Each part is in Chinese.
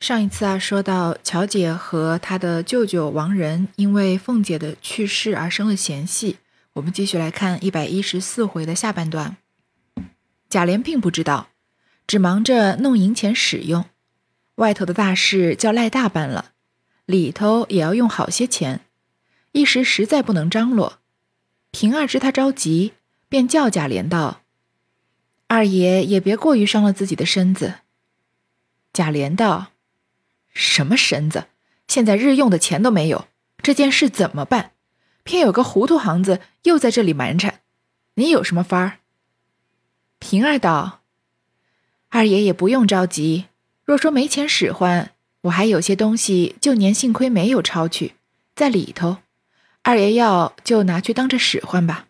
上一次啊，说到乔姐和她的舅舅王仁因为凤姐的去世而生了嫌隙。我们继续来看一百一十四回的下半段。贾琏并不知道，只忙着弄银钱使用，外头的大事叫赖大办了，里头也要用好些钱，一时实在不能张罗。平儿知他着急，便叫贾琏道：“二爷也别过于伤了自己的身子。”贾琏道。什么身子？现在日用的钱都没有，这件事怎么办？偏有个糊涂行子又在这里瞒缠，你有什么法儿？平儿道：“二爷也不用着急，若说没钱使唤，我还有些东西，旧年幸亏没有抄去，在里头。二爷要就拿去当着使唤吧。”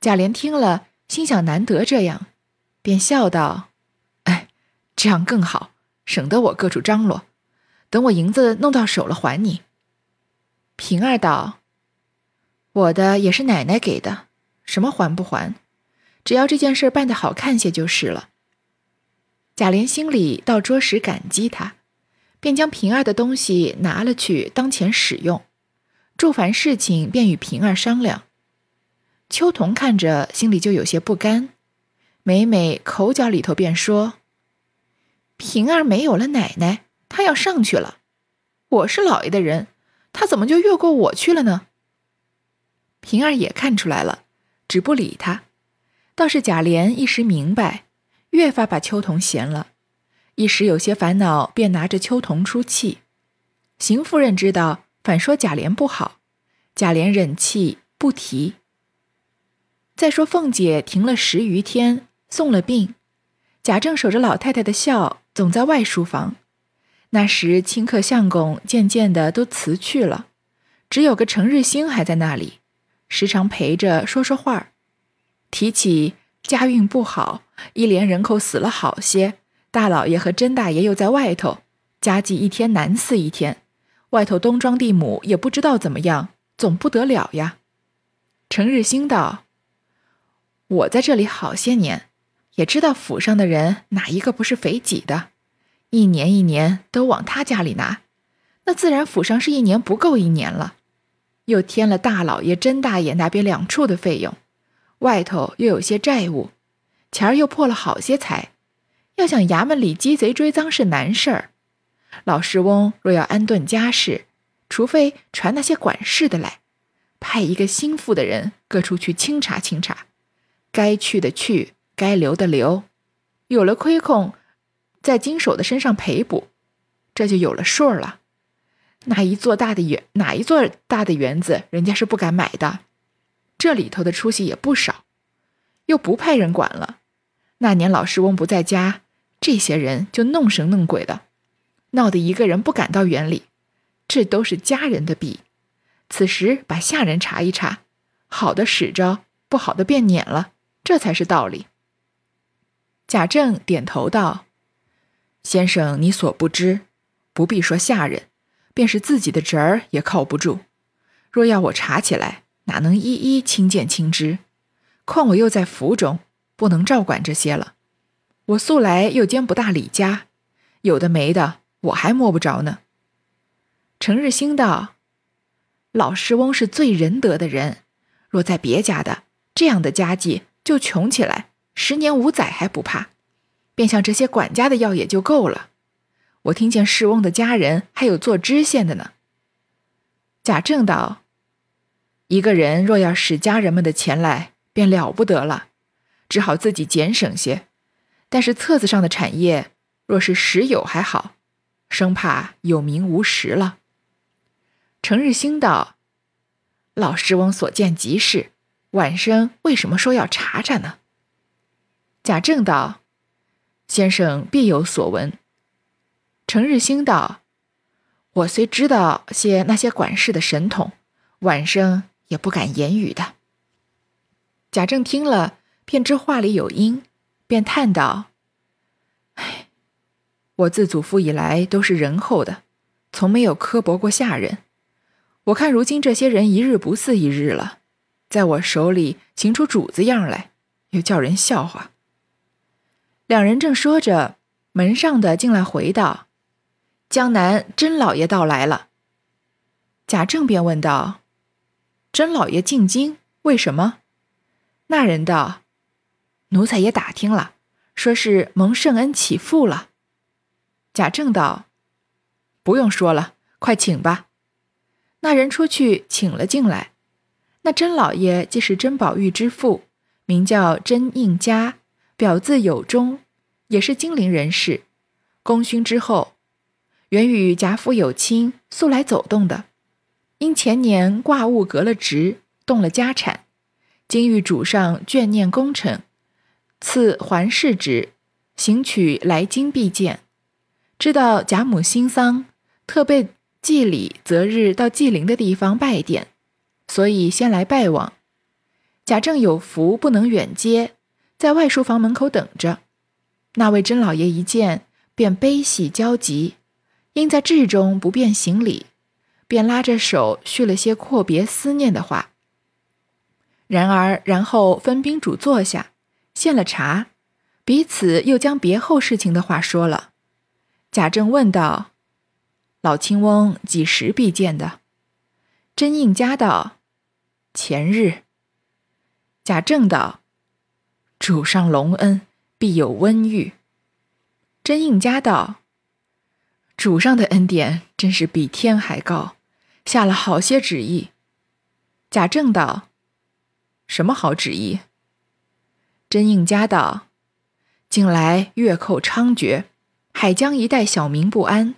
贾琏听了，心想难得这样，便笑道：“哎，这样更好。”省得我各处张罗，等我银子弄到手了还你。平儿道：“我的也是奶奶给的，什么还不还？只要这件事办得好看些就是了。”贾琏心里倒着实感激他，便将平儿的东西拿了去当钱使用，诸凡事情便与平儿商量。秋桐看着心里就有些不甘，每每口角里头便说。平儿没有了奶奶，她要上去了。我是老爷的人，她怎么就越过我去了呢？平儿也看出来了，只不理他。倒是贾琏一时明白，越发把秋桐嫌了。一时有些烦恼，便拿着秋桐出气。邢夫人知道，反说贾琏不好。贾琏忍气不提。再说凤姐停了十余天，送了病。贾政守着老太太的孝。总在外书房，那时清客相公渐渐的都辞去了，只有个程日兴还在那里，时常陪着说说话提起家运不好，一连人口死了好些，大老爷和甄大爷又在外头，家计一天难似一天，外头东庄地亩也不知道怎么样，总不得了呀。程日兴道：“我在这里好些年。”也知道府上的人哪一个不是肥己的，一年一年都往他家里拿，那自然府上是一年不够一年了。又添了大老爷、甄大爷那边两处的费用，外头又有些债务，钱儿又破了好些财，要想衙门里鸡贼追赃是难事儿。老师翁若要安顿家事，除非传那些管事的来，派一个心腹的人各处去清查清查，该去的去。该留的留，有了亏空，在经手的身上赔补，这就有了数了。那一座大的园，哪一座大的园子，人家是不敢买的。这里头的出息也不少，又不派人管了。那年老师翁不在家，这些人就弄神弄鬼的，闹得一个人不敢到园里。这都是家人的弊。此时把下人查一查，好的使着，不好的便撵了，这才是道理。贾政点头道：“先生，你所不知，不必说下人，便是自己的侄儿也靠不住。若要我查起来，哪能一一亲见亲知？况我又在府中，不能照管这些了。我素来又兼不大理家，有的没的，我还摸不着呢。”程日兴道：“老师翁是最仁德的人，若在别家的，这样的家计就穷起来。”十年五载还不怕，便像这些管家的药也就够了。我听见世翁的家人还有做知县的呢。贾政道：“一个人若要使家人们的钱来，便了不得了，只好自己俭省些。但是册子上的产业，若是实有还好，生怕有名无实了。”程日兴道：“老师翁所见极是，晚生为什么说要查查呢？”贾政道：“先生必有所闻。”程日兴道：“我虽知道些那些管事的神通，晚生也不敢言语的。”贾政听了，便知话里有因，便叹道：“唉，我自祖父以来都是仁厚的，从没有刻薄过下人。我看如今这些人一日不似一日了，在我手里行出主子样来，又叫人笑话。”两人正说着，门上的进来回道：“江南甄老爷到来了。贾政便问道：“甄老爷进京，为什么？”那人道：“奴才也打听了，说是蒙圣恩起复了。”贾政道：“不用说了，快请吧。”那人出去请了进来。那甄老爷既是甄宝玉之父，名叫甄应嘉，表字有忠，也是金陵人士，功勋之后，原与贾府有亲，素来走动的。因前年挂物革了职，动了家产，今遇主上眷念功臣，赐还世职，行取来京必见。知道贾母新丧，特备祭礼，择日到祭灵的地方拜奠，所以先来拜望。贾政有福不能远接，在外书房门口等着。那位甄老爷一见，便悲喜交集，因在至中不便行礼。便拉着手叙了些阔别思念的话。然而，然后分宾主坐下，献了茶，彼此又将别后事情的话说了。贾政问道：“老亲翁几时必见的？”甄应嘉道：“前日。”贾政道：“主上隆恩，必有温遇。”甄应嘉道：“主上的恩典真是比天还高。”下了好些旨意，贾政道：“什么好旨意？”甄应嘉道：“近来月寇猖獗，海疆一带小民不安，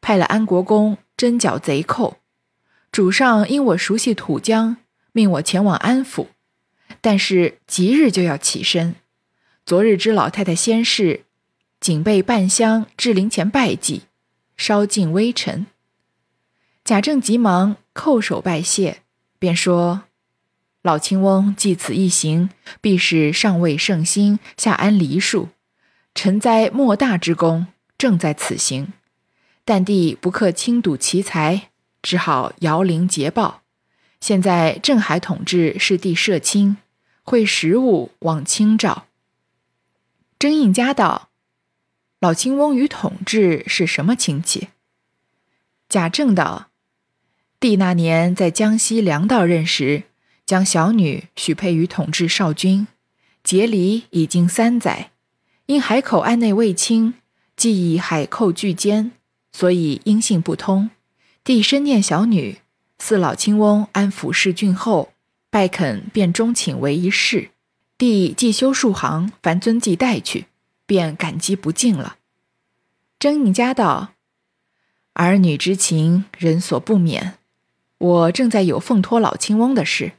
派了安国公征剿贼寇。主上因我熟悉土疆，命我前往安抚，但是即日就要起身。昨日知老太太仙逝，仅备半香至灵前拜祭，烧尽微尘。”贾政急忙叩首拜谢，便说：“老亲翁既此一行，必是上位圣心，下安梨树，臣哉莫大之功，正在此行。但帝不克轻睹奇才，只好摇铃捷报。现在镇海统治是帝社亲，会食物往清照。”甄应嘉道：“老亲翁与统治是什么亲戚？”贾政道。帝那年在江西粮道任时，将小女许配于统治少君，结离已经三载，因海口岸内未清，既以海寇拒奸，所以音信不通。帝深念小女，似老亲翁安抚世俊后，拜恳便钟请为一事。帝既修数行，凡遵纪带去，便感激不尽了。甄应嘉道：“儿女之情，人所不免。”我正在有奉托老亲翁的事，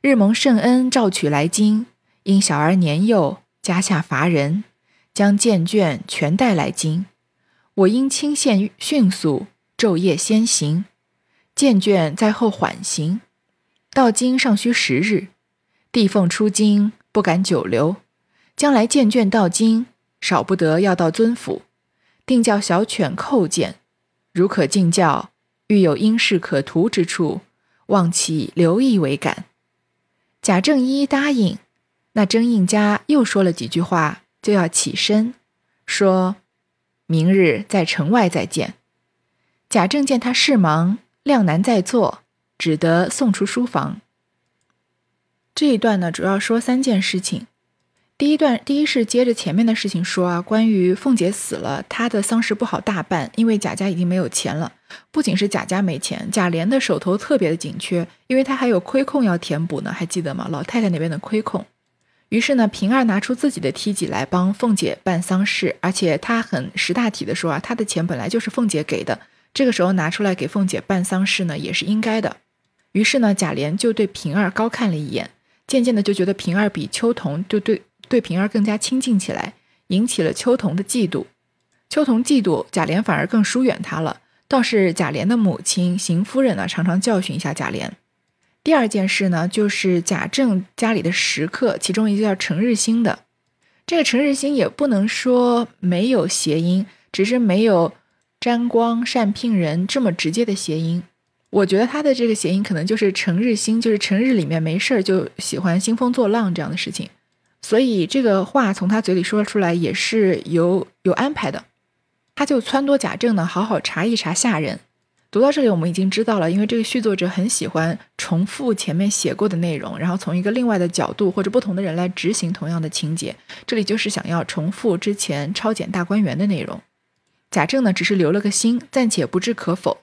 日蒙圣恩召取来京，因小儿年幼，家下乏人，将荐卷全带来京。我因亲献迅速，昼夜先行，荐卷在后缓行。到京尚需十日，帝奉出京，不敢久留。将来见卷到京，少不得要到尊府，定叫小犬叩见，如可进教。欲有应事可图之处，望其留意为感。贾政一一答应。那甄应嘉又说了几句话，就要起身，说：“明日在城外再见。”贾政见他事忙，量难再坐，只得送出书房。这一段呢，主要说三件事情。第一段，第一是接着前面的事情说啊，关于凤姐死了，她的丧事不好大办，因为贾家已经没有钱了。不仅是贾家没钱，贾琏的手头特别的紧缺，因为他还有亏空要填补呢，还记得吗？老太太那边的亏空。于是呢，平儿拿出自己的梯级来帮凤姐办丧事，而且他很识大体的说啊，他的钱本来就是凤姐给的，这个时候拿出来给凤姐办丧事呢，也是应该的。于是呢，贾琏就对平儿高看了一眼，渐渐的就觉得平儿比秋桐就对。对平儿更加亲近起来，引起了秋桐的嫉妒。秋桐嫉妒贾琏，反而更疏远他了。倒是贾琏的母亲邢夫人呢，常常教训一下贾琏。第二件事呢，就是贾政家里的食客，其中一个叫程日兴的。这个程日兴也不能说没有谐音，只是没有沾光善聘人这么直接的谐音。我觉得他的这个谐音可能就是成日兴，就是成日里面没事儿就喜欢兴风作浪这样的事情。所以这个话从他嘴里说出来也是有有安排的。他就撺掇贾政呢，好好查一查下人。读到这里，我们已经知道了，因为这个续作者很喜欢重复前面写过的内容，然后从一个另外的角度或者不同的人来执行同样的情节。这里就是想要重复之前抄检大观园的内容。贾政呢，只是留了个心，暂且不置可否。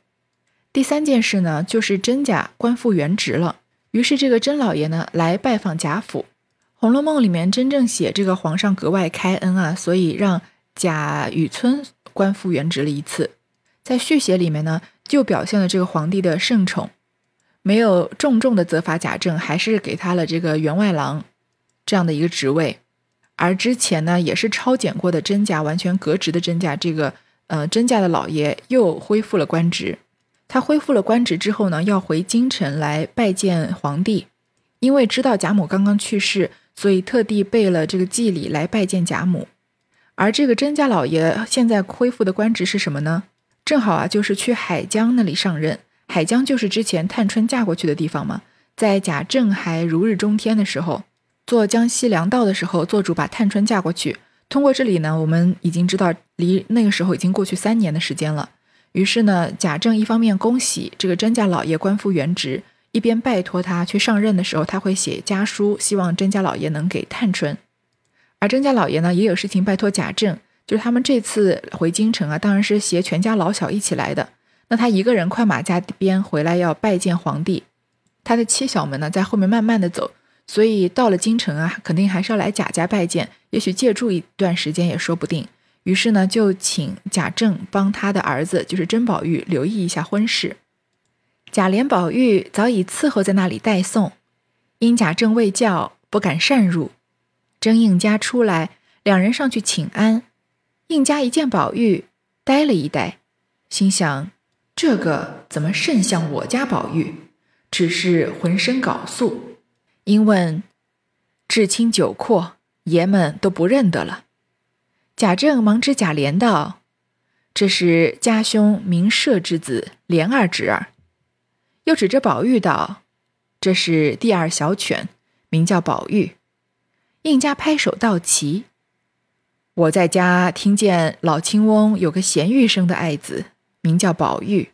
第三件事呢，就是甄家官复原职了。于是这个甄老爷呢，来拜访贾府。《红楼梦》里面真正写这个皇上格外开恩啊，所以让贾雨村官复原职了一次。在续写里面呢，就表现了这个皇帝的圣宠，没有重重的责罚贾政，还是给他了这个员外郎这样的一个职位。而之前呢，也是抄检过的甄家完全革职的甄家，这个呃甄家的老爷又恢复了官职。他恢复了官职之后呢，要回京城来拜见皇帝，因为知道贾母刚刚去世，所以特地备了这个祭礼来拜见贾母。而这个甄家老爷现在恢复的官职是什么呢？正好啊，就是去海江那里上任。海江就是之前探春嫁过去的地方嘛。在贾政还如日中天的时候，做江西粮道的时候，做主把探春嫁过去。通过这里呢，我们已经知道，离那个时候已经过去三年的时间了。于是呢，贾政一方面恭喜这个甄家老爷官复原职，一边拜托他去上任的时候，他会写家书，希望甄家老爷能给探春。而甄家老爷呢，也有事情拜托贾政，就是他们这次回京城啊，当然是携全家老小一起来的。那他一个人快马加鞭回来要拜见皇帝，他的妻小们呢在后面慢慢的走，所以到了京城啊，肯定还是要来贾家拜见，也许借住一段时间也说不定。于是呢，就请贾政帮他的儿子，就是甄宝玉留意一下婚事。贾琏、宝玉早已伺候在那里待送，因贾政未叫，不敢擅入。甄应家出来，两人上去请安。应家一见宝玉，呆了一呆，心想：这个怎么甚像我家宝玉？只是浑身缟素。因问至亲久阔，爷们都不认得了。贾政忙指贾琏道：“这是家兄名社之子琏儿侄儿。”又指着宝玉道：“这是第二小犬，名叫宝玉。”应家拍手道：“齐！我在家听见老青翁有个贤玉生的爱子，名叫宝玉，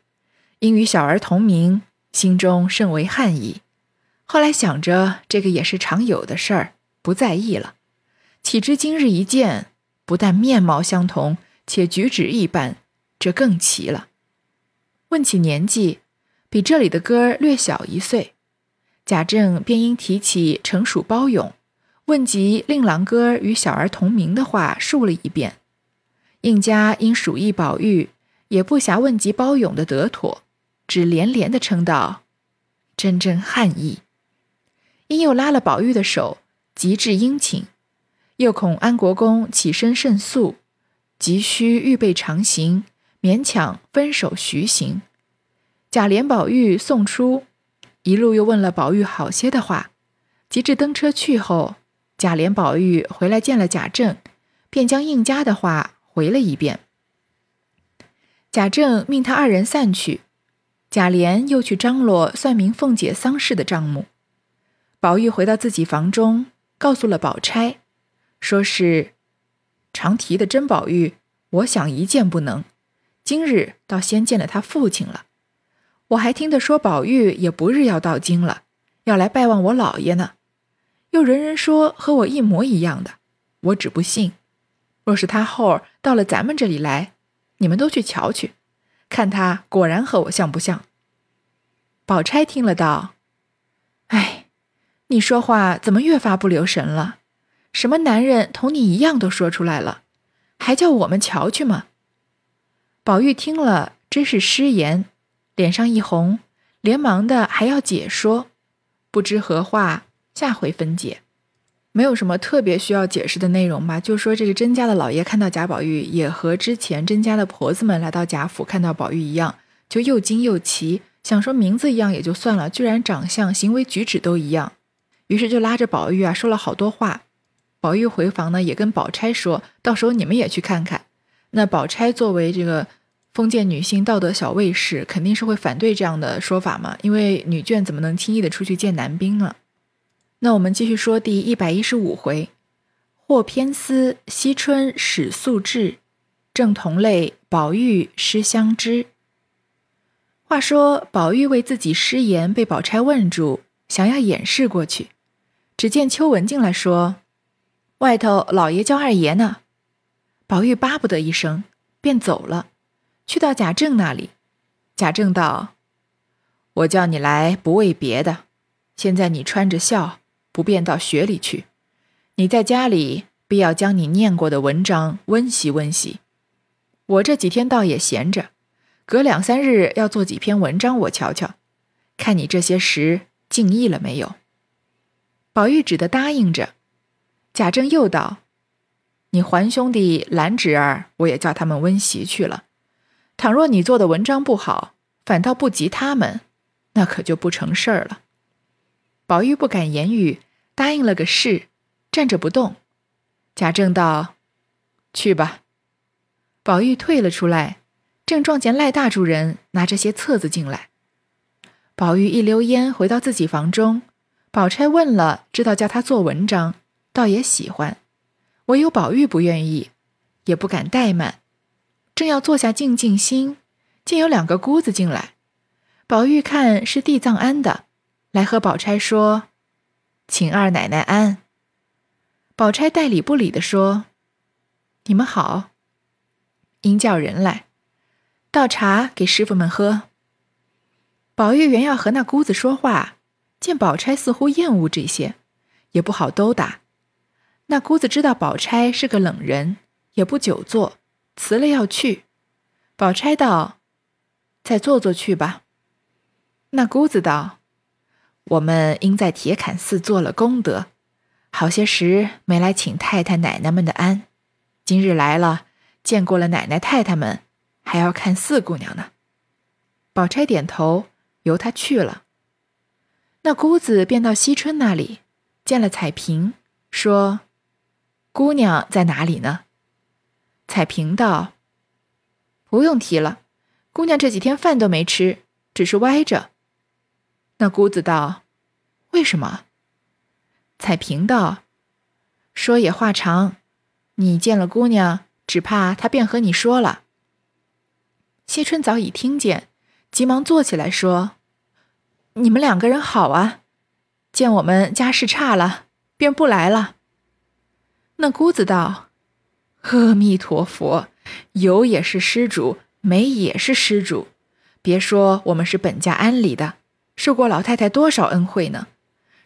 因与小儿同名，心中甚为憾意。后来想着这个也是常有的事儿，不在意了。岂知今日一见。”不但面貌相同，且举止一般，这更奇了。问起年纪，比这里的哥儿略小一岁。贾政便因提起承属包勇，问及令郎哥儿与小儿同名的话，述了一遍。应家因属意宝玉，也不暇问及包勇的得妥，只连连的称道：“真真汉意。”因又拉了宝玉的手，极致殷勤。又恐安国公起身甚速，急需预备长行，勉强分手徐行。贾琏、宝玉送出，一路又问了宝玉好些的话。及至登车去后，贾琏、宝玉回来见了贾政，便将应家的话回了一遍。贾政命他二人散去，贾琏又去张罗算明凤姐丧事的账目。宝玉回到自己房中，告诉了宝钗。说是常提的甄宝玉，我想一见不能。今日倒先见了他父亲了。我还听得说宝玉也不日要到京了，要来拜望我老爷呢。又人人说和我一模一样的，我只不信。若是他后儿到了咱们这里来，你们都去瞧去，看他果然和我像不像。宝钗听了道：“哎，你说话怎么越发不留神了？”什么男人同你一样都说出来了，还叫我们瞧去吗？宝玉听了，真是失言，脸上一红，连忙的还要解说，不知何话，下回分解。没有什么特别需要解释的内容吧？就说这个甄家的老爷看到贾宝玉，也和之前甄家的婆子们来到贾府看到宝玉一样，就又惊又奇，想说名字一样也就算了，居然长相、行为举止都一样，于是就拉着宝玉啊说了好多话。宝玉回房呢，也跟宝钗说：“到时候你们也去看看。”那宝钗作为这个封建女性、道德小卫士，肯定是会反对这样的说法嘛，因为女眷怎么能轻易的出去见男兵呢？那我们继续说第一百一十五回：或偏思惜春始素质，正同类，宝玉失相知。话说，宝玉为自己失言被宝钗问住，想要掩饰过去。只见秋文进来说：“外头老爷叫二爷呢。”宝玉巴不得一声，便走了，去到贾政那里。贾政道：“我叫你来不为别的，现在你穿着孝，不便到学里去，你在家里必要将你念过的文章温习温习。我这几天倒也闲着，隔两三日要做几篇文章，我瞧瞧，看你这些时尽意了没有。”宝玉只得答应着。贾政又道。你还兄弟兰侄儿，我也叫他们温习去了。倘若你做的文章不好，反倒不及他们，那可就不成事儿了。宝玉不敢言语，答应了个是，站着不动。贾政道：“去吧。”宝玉退了出来，正撞见赖大主人拿着些册子进来。宝玉一溜烟回到自己房中，宝钗问了，知道叫他做文章，倒也喜欢。唯有宝玉不愿意，也不敢怠慢，正要坐下静静心，竟有两个姑子进来。宝玉看是地藏庵的，来和宝钗说：“请二奶奶安。”宝钗代理不理的说：“你们好。”应叫人来，倒茶给师傅们喝。宝玉原要和那姑子说话，见宝钗似乎厌恶这些，也不好兜打。那姑子知道宝钗是个冷人，也不久坐，辞了要去。宝钗道：“再坐坐去吧。”那姑子道：“我们应在铁槛寺做了功德，好些时没来请太太奶奶们的安，今日来了，见过了奶奶太太们，还要看四姑娘呢。”宝钗点头，由她去了。那姑子便到惜春那里，见了彩萍，说。姑娘在哪里呢？彩萍道：“不用提了，姑娘这几天饭都没吃，只是歪着。”那姑子道：“为什么？”彩萍道：“说也话长，你见了姑娘，只怕她便和你说了。”谢春早已听见，急忙坐起来说：“你们两个人好啊，见我们家世差了，便不来了。”那姑子道：“阿弥陀佛，有也是施主，没也是施主。别说我们是本家安里的，受过老太太多少恩惠呢？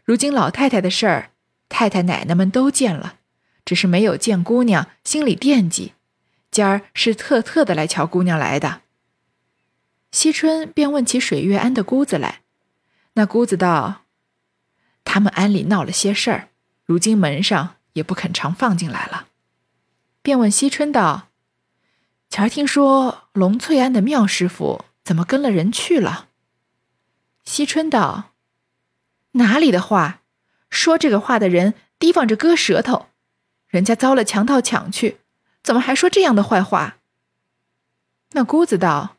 如今老太太的事儿，太太奶奶们都见了，只是没有见姑娘，心里惦记。今儿是特特的来瞧姑娘来的。”惜春便问起水月庵的姑子来，那姑子道：“他们庵里闹了些事儿，如今门上。”也不肯常放进来了，便问惜春道：“前儿听说龙翠庵的妙师傅怎么跟了人去了？”惜春道：“哪里的话？说这个话的人提防着割舌头，人家遭了强盗抢去，怎么还说这样的坏话？”那姑子道：“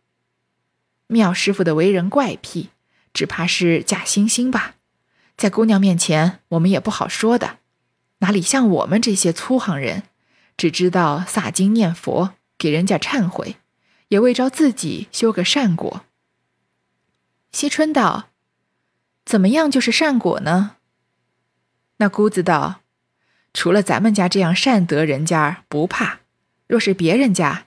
妙师傅的为人怪癖，只怕是假惺惺吧，在姑娘面前，我们也不好说的。”哪里像我们这些粗行人，只知道撒经念佛，给人家忏悔，也为着自己修个善果。惜春道：“怎么样就是善果呢？”那姑子道：“除了咱们家这样善德人家不怕，若是别人家，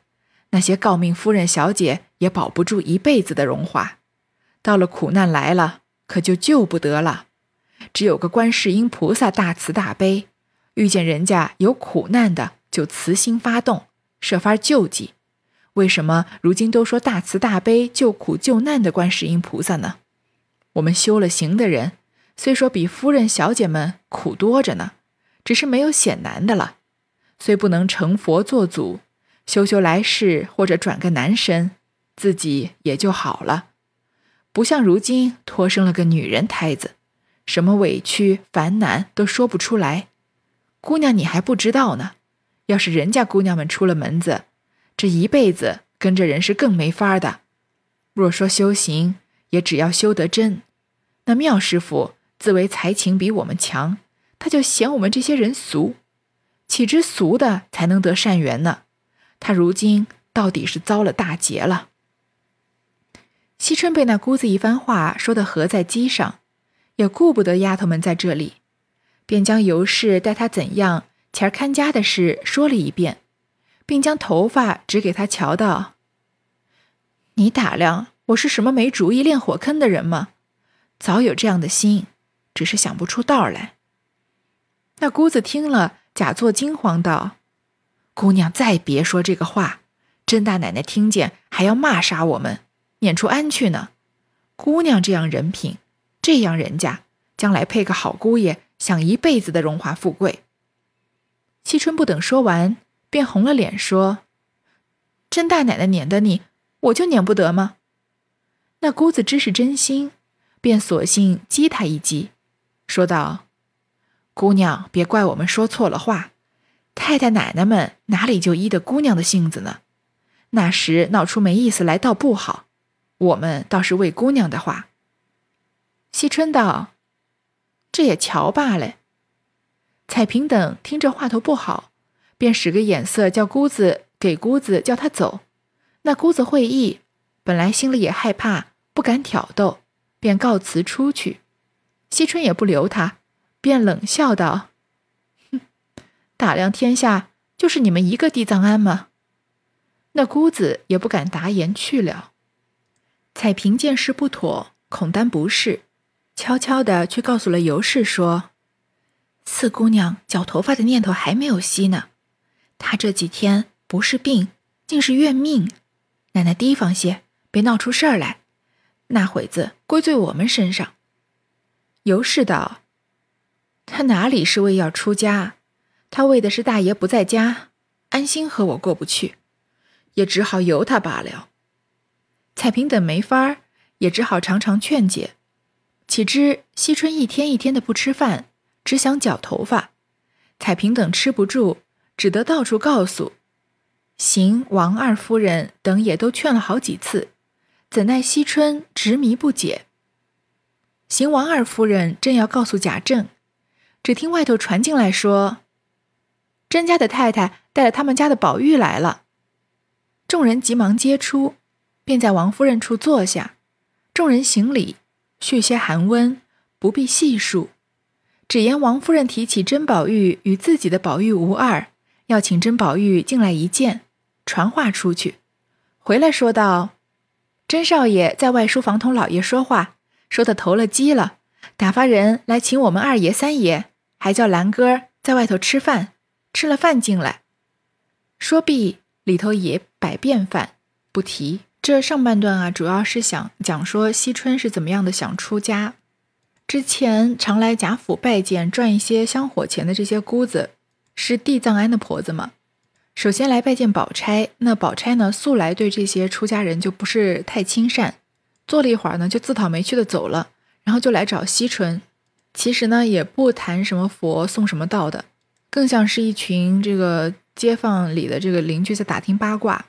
那些诰命夫人小姐也保不住一辈子的荣华，到了苦难来了，可就救不得了。只有个观世音菩萨大慈大悲。”遇见人家有苦难的，就慈心发动，设法救济。为什么如今都说大慈大悲、救苦救难的观世音菩萨呢？我们修了行的人，虽说比夫人小姐们苦多着呢，只是没有显难的了。虽不能成佛做祖，修修来世或者转个男身，自己也就好了。不像如今托生了个女人胎子，什么委屈烦难都说不出来。姑娘，你还不知道呢。要是人家姑娘们出了门子，这一辈子跟着人是更没法的。若说修行，也只要修得真。那妙师傅自为才情比我们强，他就嫌我们这些人俗，岂知俗的才能得善缘呢？他如今到底是遭了大劫了。惜春被那姑子一番话说得合在机上，也顾不得丫头们在这里，便将尤氏待他怎样前儿看家的事说了一遍，并将头发指给他瞧道：“你打量我是什么没主意、练火坑的人吗？早有这样的心，只是想不出道来。”那姑子听了，假作惊慌道：“姑娘再别说这个话，甄大奶奶听见还要骂杀我们。”撵出安去呢？姑娘这样人品，这样人家，将来配个好姑爷，享一辈子的荣华富贵。惜春不等说完，便红了脸说：“甄大奶奶撵的你，我就撵不得吗？”那姑子知是真心，便索性激他一激，说道：“姑娘别怪我们说错了话，太太奶奶们哪里就依的姑娘的性子呢？那时闹出没意思来，倒不好。”我们倒是为姑娘的话。惜春道：“这也瞧罢了。”彩萍等听这话头不好，便使个眼色叫姑子给姑子叫他走。那姑子会意，本来心里也害怕，不敢挑逗，便告辞出去。惜春也不留他，便冷笑道：“哼，打量天下就是你们一个地藏庵吗？”那姑子也不敢答言去了。彩萍见事不妥，恐担不是，悄悄的去告诉了尤氏说：“四姑娘绞头发的念头还没有息呢，她这几天不是病，竟是怨命。奶奶提防些，别闹出事儿来，那会子归罪我们身上。”尤氏道：“他哪里是为要出家？他为的是大爷不在家，安心和我过不去，也只好由他罢了。”彩萍等没法儿，也只好常常劝解。岂知惜春一天一天的不吃饭，只想绞头发。彩萍等吃不住，只得到处告诉。邢王二夫人等也都劝了好几次，怎奈惜春执迷不解。邢王二夫人正要告诉贾政，只听外头传进来说：“甄家的太太带了他们家的宝玉来了。”众人急忙接出。便在王夫人处坐下，众人行礼，续些寒温，不必细数。只言王夫人提起甄宝玉与自己的宝玉无二，要请甄宝玉进来一见，传话出去。回来说道：“甄少爷在外书房同老爷说话，说他投了机了，打发人来请我们二爷三爷，还叫兰哥在外头吃饭，吃了饭进来。说毕，里头也摆便饭，不提。”这上半段啊，主要是想讲说惜春是怎么样的想出家。之前常来贾府拜见、赚一些香火钱的这些姑子，是地藏庵的婆子嘛。首先来拜见宝钗，那宝钗呢，素来对这些出家人就不是太亲善，坐了一会儿呢，就自讨没趣的走了，然后就来找惜春。其实呢，也不谈什么佛、送什么道的，更像是一群这个街坊里的这个邻居在打听八卦，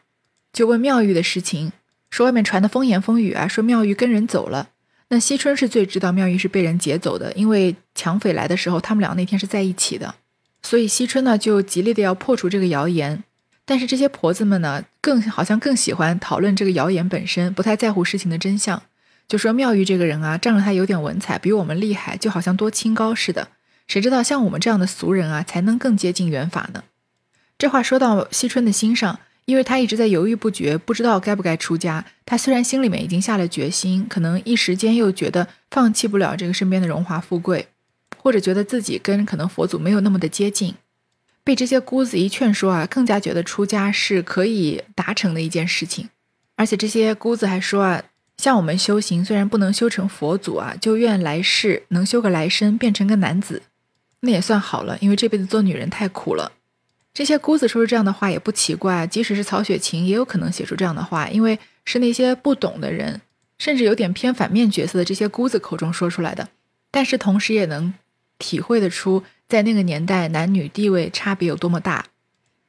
就问妙玉的事情。说外面传的风言风语啊，说妙玉跟人走了。那惜春是最知道妙玉是被人劫走的，因为抢匪来的时候，他们俩那天是在一起的。所以惜春呢就极力的要破除这个谣言。但是这些婆子们呢，更好像更喜欢讨论这个谣言本身，不太在乎事情的真相。就说妙玉这个人啊，仗着他有点文采，比我们厉害，就好像多清高似的。谁知道像我们这样的俗人啊，才能更接近缘法呢？这话说到惜春的心上。因为他一直在犹豫不决，不知道该不该出家。他虽然心里面已经下了决心，可能一时间又觉得放弃不了这个身边的荣华富贵，或者觉得自己跟可能佛祖没有那么的接近。被这些姑子一劝说啊，更加觉得出家是可以达成的一件事情。而且这些姑子还说啊，像我们修行虽然不能修成佛祖啊，就愿来世能修个来生变成个男子，那也算好了，因为这辈子做女人太苦了。这些姑子说出这样的话也不奇怪，即使是曹雪芹也有可能写出这样的话，因为是那些不懂的人，甚至有点偏反面角色的这些姑子口中说出来的。但是同时也能体会得出，在那个年代男女地位差别有多么大。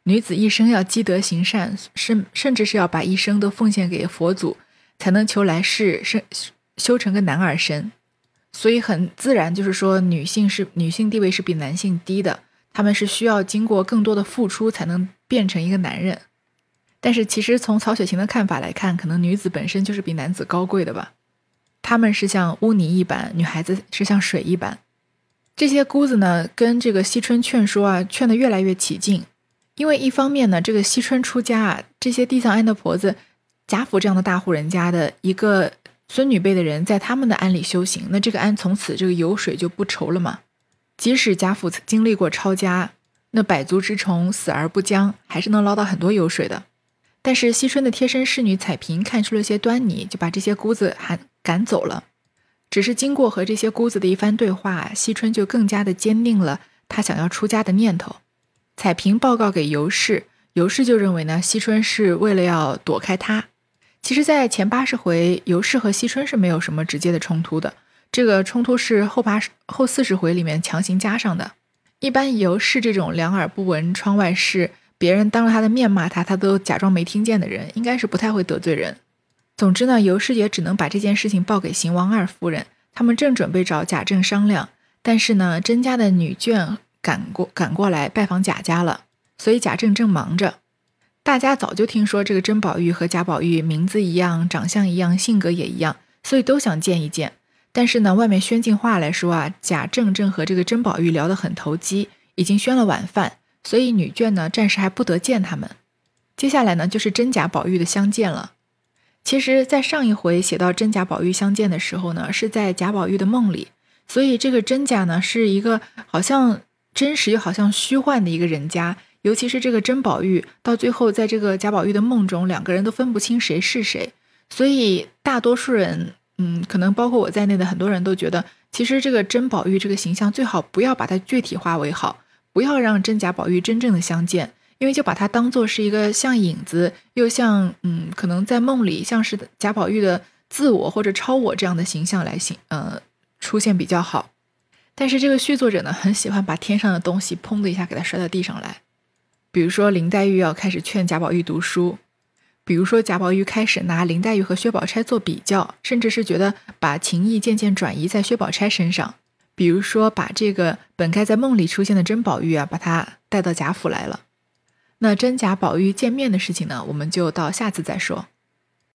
女子一生要积德行善，甚甚至是要把一生都奉献给佛祖，才能求来世生修成个男儿身。所以很自然就是说，女性是女性地位是比男性低的。他们是需要经过更多的付出才能变成一个男人，但是其实从曹雪芹的看法来看，可能女子本身就是比男子高贵的吧。他们是像污泥一般，女孩子是像水一般。这些姑子呢，跟这个惜春劝说啊，劝得越来越起劲。因为一方面呢，这个惜春出家啊，这些地藏庵的婆子，贾府这样的大户人家的一个孙女辈的人，在他们的庵里修行，那这个庵从此这个油水就不愁了嘛。即使贾府经历过抄家，那百足之虫死而不僵，还是能捞到很多油水的。但是惜春的贴身侍女彩萍看出了些端倪，就把这些姑子喊赶走了。只是经过和这些姑子的一番对话，惜春就更加的坚定了她想要出家的念头。彩萍报告给尤氏，尤氏就认为呢，惜春是为了要躲开他。其实，在前八十回，尤氏和惜春是没有什么直接的冲突的，这个冲突是后八十后四十回里面强行加上的。一般尤氏这种两耳不闻窗外事，别人当着他的面骂他，他都假装没听见的人，应该是不太会得罪人。总之呢，尤氏也只能把这件事情报给邢王二夫人，他们正准备找贾政商量，但是呢，甄家的女眷。赶过赶过来拜访贾家了，所以贾政正忙着。大家早就听说这个甄宝玉和贾宝玉名字一样，长相一样，性格也一样，所以都想见一见。但是呢，外面宣进话来说啊，贾政正和这个甄宝玉聊得很投机，已经宣了晚饭，所以女眷呢暂时还不得见他们。接下来呢，就是真假宝玉的相见了。其实，在上一回写到真假宝玉相见的时候呢，是在贾宝玉的梦里，所以这个真假呢是一个好像。真实又好像虚幻的一个人家，尤其是这个甄宝玉，到最后在这个贾宝玉的梦中，两个人都分不清谁是谁。所以大多数人，嗯，可能包括我在内的很多人都觉得，其实这个甄宝玉这个形象最好不要把它具体化为好，不要让真假宝玉真正的相见，因为就把它当做是一个像影子，又像嗯，可能在梦里像是贾宝玉的自我或者超我这样的形象来形呃出现比较好。但是这个续作者呢，很喜欢把天上的东西砰的一下给他摔到地上来，比如说林黛玉要开始劝贾宝玉读书，比如说贾宝玉开始拿林黛玉和薛宝钗做比较，甚至是觉得把情意渐渐转移在薛宝钗身上，比如说把这个本该在梦里出现的甄宝玉啊，把他带到贾府来了。那真假宝玉见面的事情呢，我们就到下次再说。